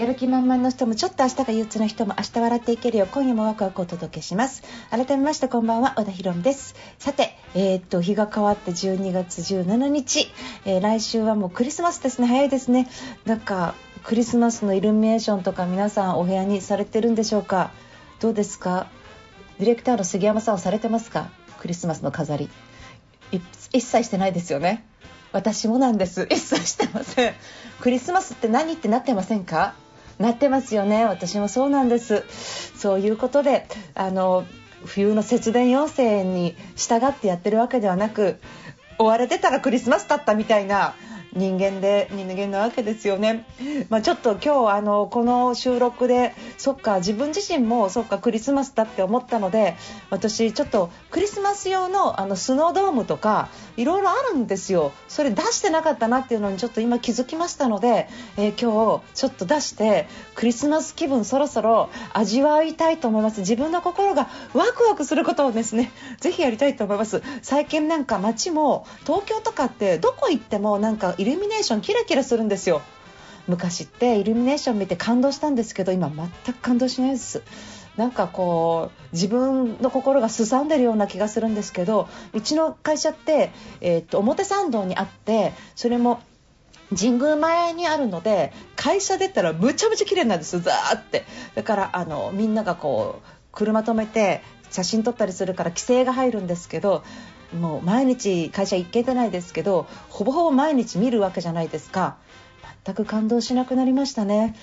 やる気満々の人もちょっと明日が憂鬱な人も明日笑っていけるよ。う今夜もワクワクお届けします。改めましてこんばんは和田博美です。さてえー、っと日が変わって12月17日、えー、来週はもうクリスマスですね。早いですね。なんかクリスマスのイルミネーションとか皆さんお部屋にされてるんでしょうか？どうですか？ディレクターの杉山さんはされてますか？クリスマスの飾り。一切してないですよね。私もなんです。一切してません。クリスマスって何ってなってませんか？なってますよね。私もそうなんです。そういうことであの冬の節電要請に従ってやってるわけではなく追われてたらクリスマスだったみたいな人間で人間なわけですよね、まあ、ちょっと今日あのこの収録でそっか自分自身もそっかクリスマスだって思ったので私ちょっとクリスマス用のあのスノードームとかいろいろあるんですよ。それ出してなかったなっていうのにちょっと今気づきましたので、えー、今日ちょっと出してクリスマス気分そろそろ味わいたいと思います。自分の心がワクワクすることをですねぜひやりたいと思います。最近なんか街も東京とかってどこ行ってもなんかイルミネーションキラキラするんですよ昔ってイルミネーション見て感動したんですけど今全く感動しないですなんかこう自分の心がすさんでるような気がするんですけどうちの会社って、えー、っと表参道にあってそれも神宮前にあるので会社出たらむちゃむちゃ綺麗なんですザーってだからあのみんながこう車止めて写真撮ったりするから規制が入るんですけどもう毎日会社行けてないですけどほぼほぼ毎日見るわけじゃないですか。全く感動しなくなりましたね。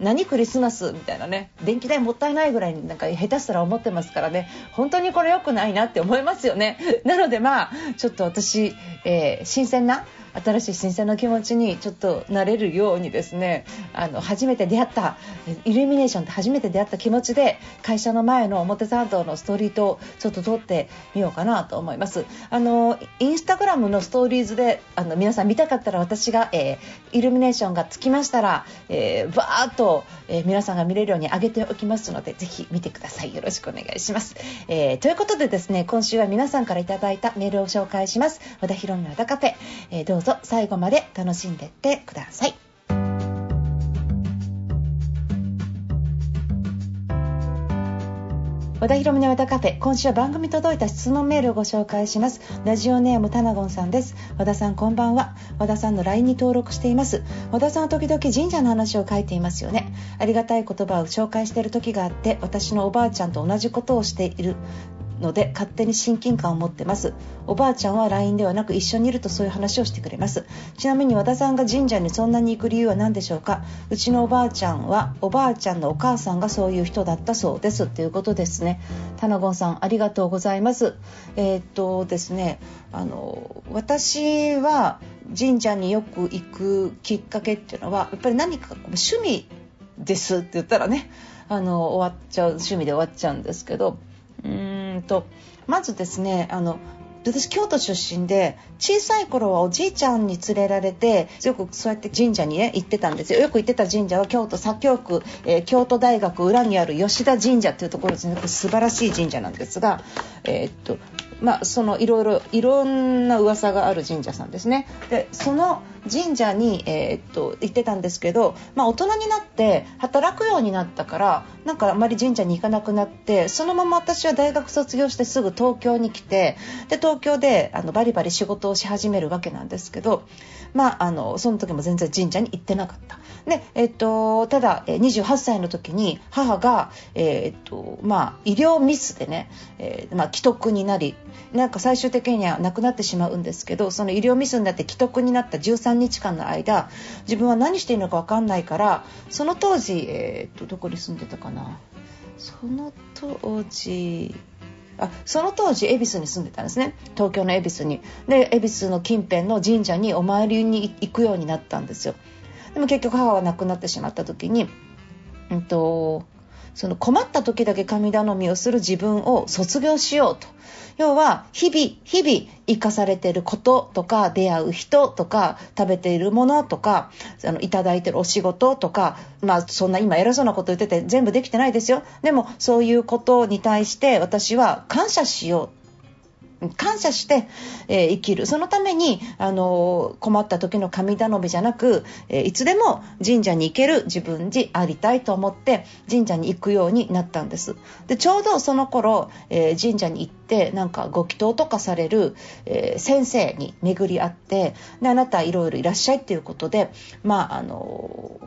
何クリスマスみたいなね。電気代もったいないぐらいになんか下手したら思ってますからね。本当にこれ良くないなって思いますよね。なのでまあちょっと私、えー、新鮮な新しい新鮮な気持ちにちょっとなれるようにですねあの初めて出会ったイルミネーションって初めて出会った気持ちで会社の前の表参道のストリートをちょっと通ってみようかなと思います。あのインスタグラムのストーリーズであの皆さん見たかったら私が、えー、イルミネーションがつきましたら、えー、バーッと、えー、皆さんが見れるように上げておきますのでぜひ見てください。よろしくお願いします、えー、ということでですね今週は皆さんからいただいたメールを紹介します。和田博美の和田カフェ、えー、どうぞ最後まで楽しんでってください。和田博美の和田カフェ今週は番組届いた質問メールをご紹介します。ラジオネームタナゴンさんです。和田さんこんばんは。和田さんの LINE に登録しています。和田さんは時々神社の話を書いていますよね。ありがたい言葉を紹介している時があって私のおばあちゃんと同じことをしている。ので勝手に親近感を持ってます。おばあちゃんは LINE ではなく一緒にいるとそういう話をしてくれます。ちなみに和田さんが神社にそんなに行く理由は何でしょうか。うちのおばあちゃんはおばあちゃんのお母さんがそういう人だったそうです。ということですね。タナゴンさんありがとうございます。えー、っとですねあの私は神社によく行くきっかけっていうのはやっぱり何か趣味ですって言ったらねあの終わっちゃう趣味で終わっちゃうんですけどとまずですねあの私京都出身で小さい頃はおじいちゃんに連れられてよくそうやって神社にね行ってたんですよ。よく行ってた神社は京都左京区、えー、京都大学裏にある吉田神社っていうところですね。素晴らしい神社なんですが、えー、っとまあ、そのいろいろいろんな噂がある神社さんですね。でその神社に、えー、っと行ってたんですけど、まあ、大人になって働くようになったからなんかあまり神社に行かなくなってそのまま私は大学卒業してすぐ東京に来てで東京であのバリバリ仕事をし始めるわけなんですけど、まあ、あのその時も全然神社に行ってなかった。でえっと、ただ28歳の時に母が、えー、っとまあ、医療ミスでね、えー、まあ、既得になりなんか最終的には亡くなってしまうんですけどその医療ミスになって既得になった13日間の間自分は何していいのか分かんないからその当時、えー、っとどこに住んでたかな？その当時あその当時恵比寿に住んでたんですね。東京の恵比寿に。で恵比寿の近辺の神社にお参りに行くようになったんですよ。でも結局母は亡くなってしまった時に、うんとその困った時だけ神頼みをする自分を卒業しようと。要は日々日々生かされていることとか出会う人とか食べているものとかあのいただいてるお仕事とかまあそんな今偉そうなこと言ってて全部できてないですよでもそういうことに対して私は感謝しよう感謝して、えー、生きる。そのために、あのー、困った時の神頼みじゃなく、えー、いつでも神社に行ける自分でありたいと思って、神社に行くようになったんです。で、ちょうどその頃、え神社に行って、なんかご祈祷とかされる、え先生に巡り合って、で、あなたいろいろいらっしゃいっていうことで、まあ、あの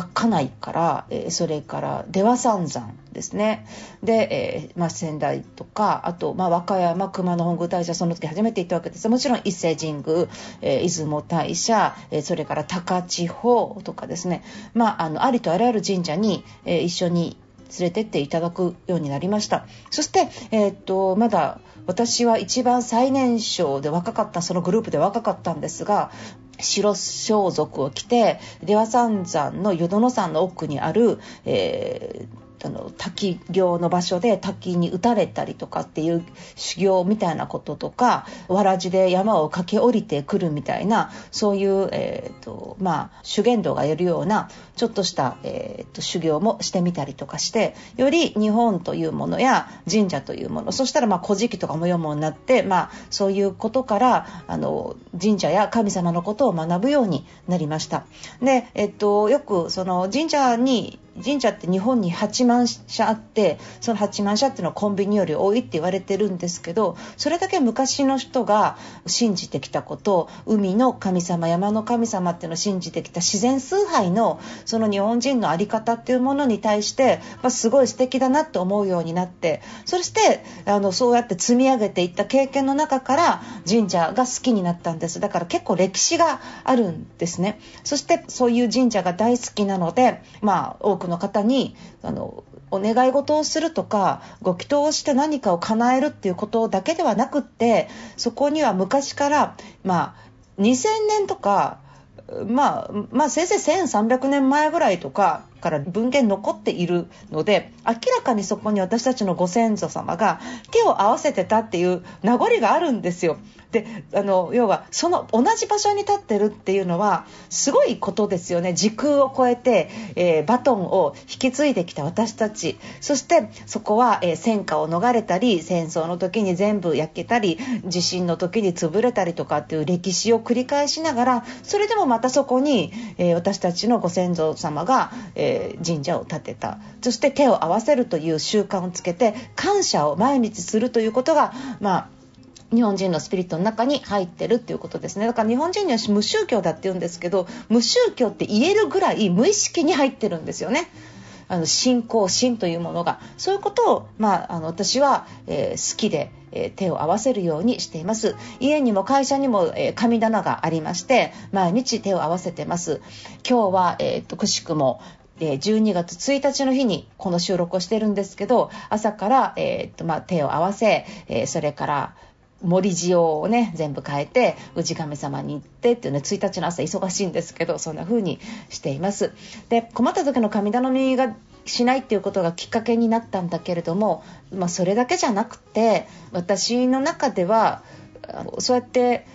稚内から、え、それから出羽三山ですね。で、えまあ、仙台とかあと、まあ、和歌山熊野本宮大社その時初めて行ったわけです。もちろん伊勢神宮、え、出雲大社、え、それから高千穂とかですね、まあ、あのありとあらゆる神社に、え、一緒に連れてっていただくようになりました。そして、えー、っとまだ私は一番最年少で若かったそのグループで若かったんですが白装束を着て出羽三山の淀野山の奥にある、えーあの滝行の場所で滝に打たれたりとかっていう修行みたいなこととかわらじで山を駆け下りてくるみたいなそういう、えーとまあ、修験道がやるようなちょっとした、えーと、修行もしてみたりとかしてより日本というものや神社というものそしたらまあ古事記とかも読むようになって、まあ、そういうことからあの神社や神様のことを学ぶようになりました。で、えっ、ー、と、よくその神社に神社って日本に8万社あってその8万社っていうのはコンビニより多いって言われてるんですけどそれだけ昔の人が信じてきたこと海の神様山の神様っていうのを信じてきた自然崇拝のその日本人の在り方っていうものに対して、まあ、すごい素敵だなって思うようになってそしてあのそうやって積み上げていった経験の中から神社が好きになったんです。だから結構歴史があるんですね。そしてそういう神社が大好きなのでまあ多くの方にあのお願い事をするとかご祈祷をして何かを叶えるっていうことだけではなくってそこには昔からまあ2000年とかまあ、まあ、せいぜい1300年前ぐらいとかから文献残っているので明らかにそこに私たちのご先祖様が手を合わせてたっていう名残があるんですよ。であの要はその同じ場所に立ってるっていうのはすごいことですよね時空を超えて、えー、バトンを引き継いできた私たちそしてそこは、えー、戦火を逃れたり戦争の時に全部焼けたり地震の時に潰れたりとかっていう歴史を繰り返しながらそれでもまたそこに、えー、私たちのご先祖様が、え神社を建てた。そして手を合わせるという習慣をつけて感謝を毎日するということがまあ日本人のスピリットの中に入ってるっていうことですね。だから日本人には無宗教だって言うんですけど無宗教って言えるぐらい無意識に入ってるんですよね。あの信仰心というものが。そういうことを、まあ、あの私は、えー、好きで、えー、手を合わせるようにしています。家にも会社にも、えー、神棚がありまして毎日手を合わせてます。今日は、えーと、くしくも12月1日の日にこの収録をしてるんですけど朝から、えーとまあ、手を合わせ、え、それから森塩をね、全部変えて、氏神様に行ってっていうね、1日の朝忙しいんですけど、そんな風にしています。で、困った時の神頼みがしないっていうことがきっかけになったんだけれども、まあ、それだけじゃなくて、私の中では、そうやって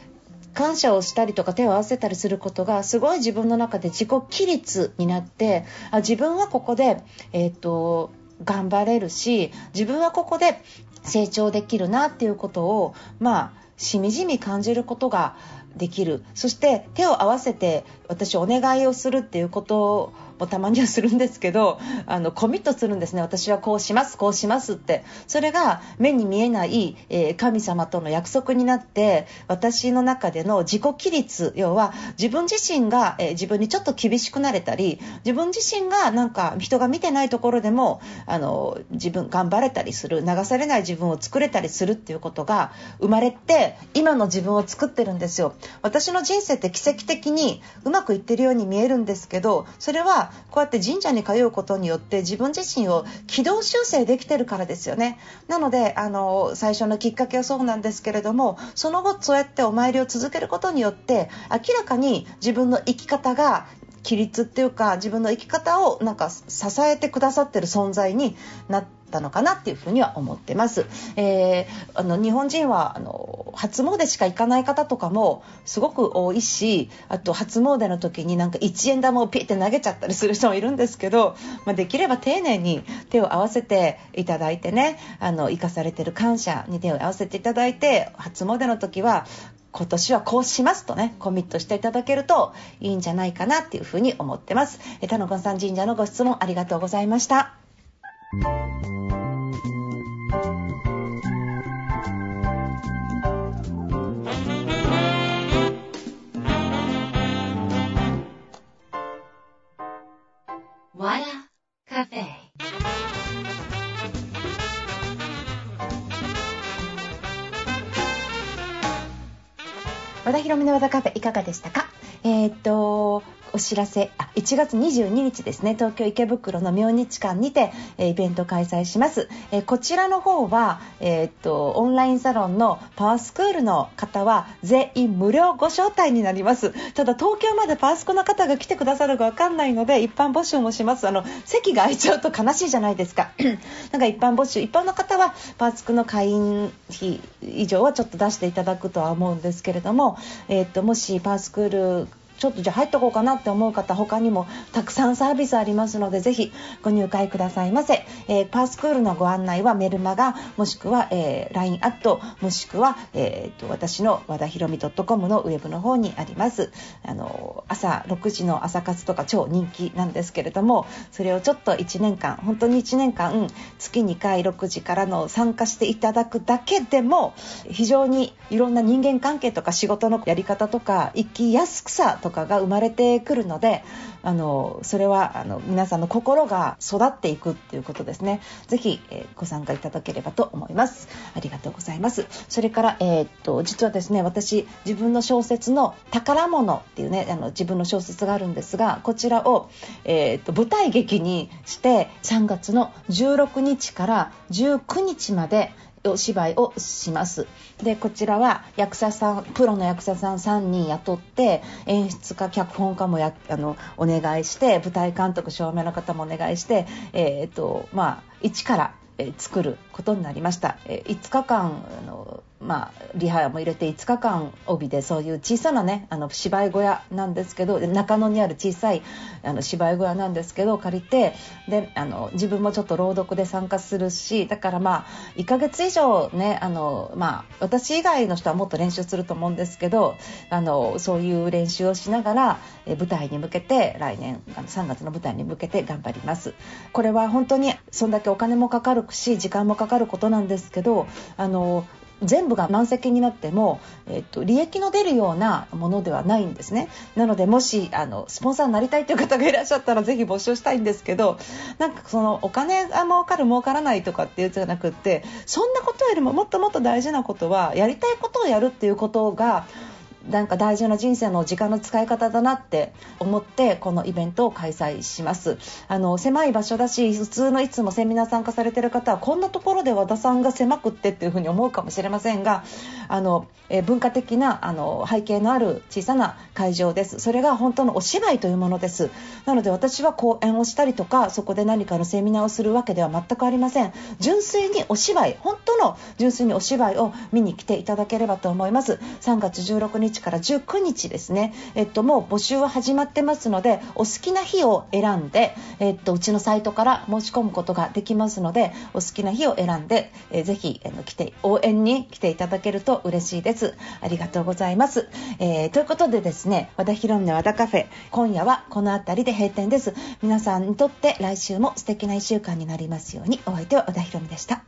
感謝をしたりとか手を合わせたりすることがすごい自分の中で自己規律になってあ自分はここで、えーと頑張れるし自分はここで成長できるなっていうことをまあしみじみ感じることができる。そして手を合わせて私お願いをするっていうことをもたまにはするんですけどあのコミットするんですね。私はこうしますこうしますって。それが目に見えない、えー、神様との約束になって私の中での自己規律要は自分自身が、えー、自分にちょっと厳しくなれたり自分自身がなんか人が見てないところでもあの自分頑張れたりする流されない自分を作れたりするっていうことが生まれて今の自分を作ってるんですよ。私の人生って奇跡的にうまくいってるように見えるんですけどそれはこうやって神社に通うことによって自分自身を軌道修正できてるからですよね。なのであの最初のきっかけはそうなんですけれどもその後そうやってお参りを続けることによって明らかに自分の生き方が規律っていうか自分の生き方をなんか支えてくださってる存在になったのかなっていうふうには思ってます。えー、あの日本人はあの初詣しか行かない方とかもすごく多いしあと初詣の時になんか1円玉をピッて投げちゃったりする人もいるんですけど、まあ、できれば丁寧に手を合わせていただいてねあの生かされてる感謝に手を合わせていただいて初詣の時は今年はこうしますとね、コミットしていただけるといいんじゃないかなっていうふうに思ってます。え、田野さん神社のご質問ありがとうございました。広めの技カフェいかがでしたか？えー、っとお知らせ。あ1月22日ですね。東京池袋の明日館にて、えイベント開催します、えこちらの方は、えー、っとオンラインサロンのパワースクールの方は全員無料ご招待になります。ただ東京までパワースクの方が来てくださるかわかんないので一般募集もします。あの席が空いちゃうと悲しいじゃないですか。なんか一般募集。一般の方はパワースクの会員費以上はちょっと出していただくとは思うんですけれども、えー、っともしパワースクールちょっとじゃあ入っとこうかなって思う方他にもたくさんサービスありますのでぜひご入会くださいませ、えー、パースクールのご案内はメルマガもしくは、えー、LINE アットもしくは、えーと、私の和田ひろみ .com のウェブの方にあります。あの朝6時の朝活とか超人気なんですけれどもそれをちょっと1年間本当に1年間月2回6時からの参加していただくだけでも非常にいろんな人間関係とか仕事のやり方とか生きやすさとかかが生まれてくるのであのそれはあの皆さんの心が育っていくっていうことですね。ぜひ、えー、ご参加いただければと思います。ありがとうございます。それから、えー、っと実はですね私自分の小説の宝物っていうねあの自分の小説があるんですがこちらを、えー、っと舞台劇にして3月の16日から19日までお芝居をします。でこちらは役者さんプロの役者さん3人雇って演出家脚本家もやあのお願いして舞台監督照明の方もお願いして、えー、っとまあ、一から、え作ることになりました、え5日間あのまあ、リハも入れて5日間帯でそういう小さなねあの芝居小屋なんですけど中野にある小さいあの芝居小屋なんですけど借りてであの自分もちょっと朗読で参加するしだからまあ1ヶ月以上ねあの、まあ、私以外の人はもっと練習すると思うんですけどあのそういう練習をしながらえ舞台に向けて来年あの3月の舞台に向けて頑張ります。これは本当にそんだけお金もかかるし時間もかかることなんですけどあの全部が満席になっても、えっと、利益の出るようなものではないんですね。なのでもしあのスポンサーになりたいという方がいらっしゃったらぜひ募集したいんですけどなんかそのお金が儲かる儲からないとかっていうんじゃなくってそんなことよりももっともっと大事なことはやりたいことをやるっていうことがなんか大事な人生の時間の使い方だなって思ってこのイベントを開催します。あの狭い場所だし普通のいつもセミナー参加されてる方はこんなところで和田さんが狭くってっていうふうに思うかもしれませんがあの、え文化的なあの背景のある小さな会場です。それが本当のお芝居というものです。なので私は講演をしたりとかそこで何かのセミナーをするわけでは全くありません。純粋にお芝居本当の純粋にお芝居を見に来ていただければと思います。3月16日日から19日ですね、えっと、もう募集は始まってますのでお好きな日を選んで、えっと、うちのサイトから申し込むことができますのでお好きな日を選んで、えー、ぜひ、えー、来て応援に来ていただけると嬉しいです。ありがとうございます、えー、ということでですね和田ヒロの和田カフェ今夜はこの辺りで閉店です。皆さんにとって来週も素敵な1週間になりますようにお相手は和田ヒロでした。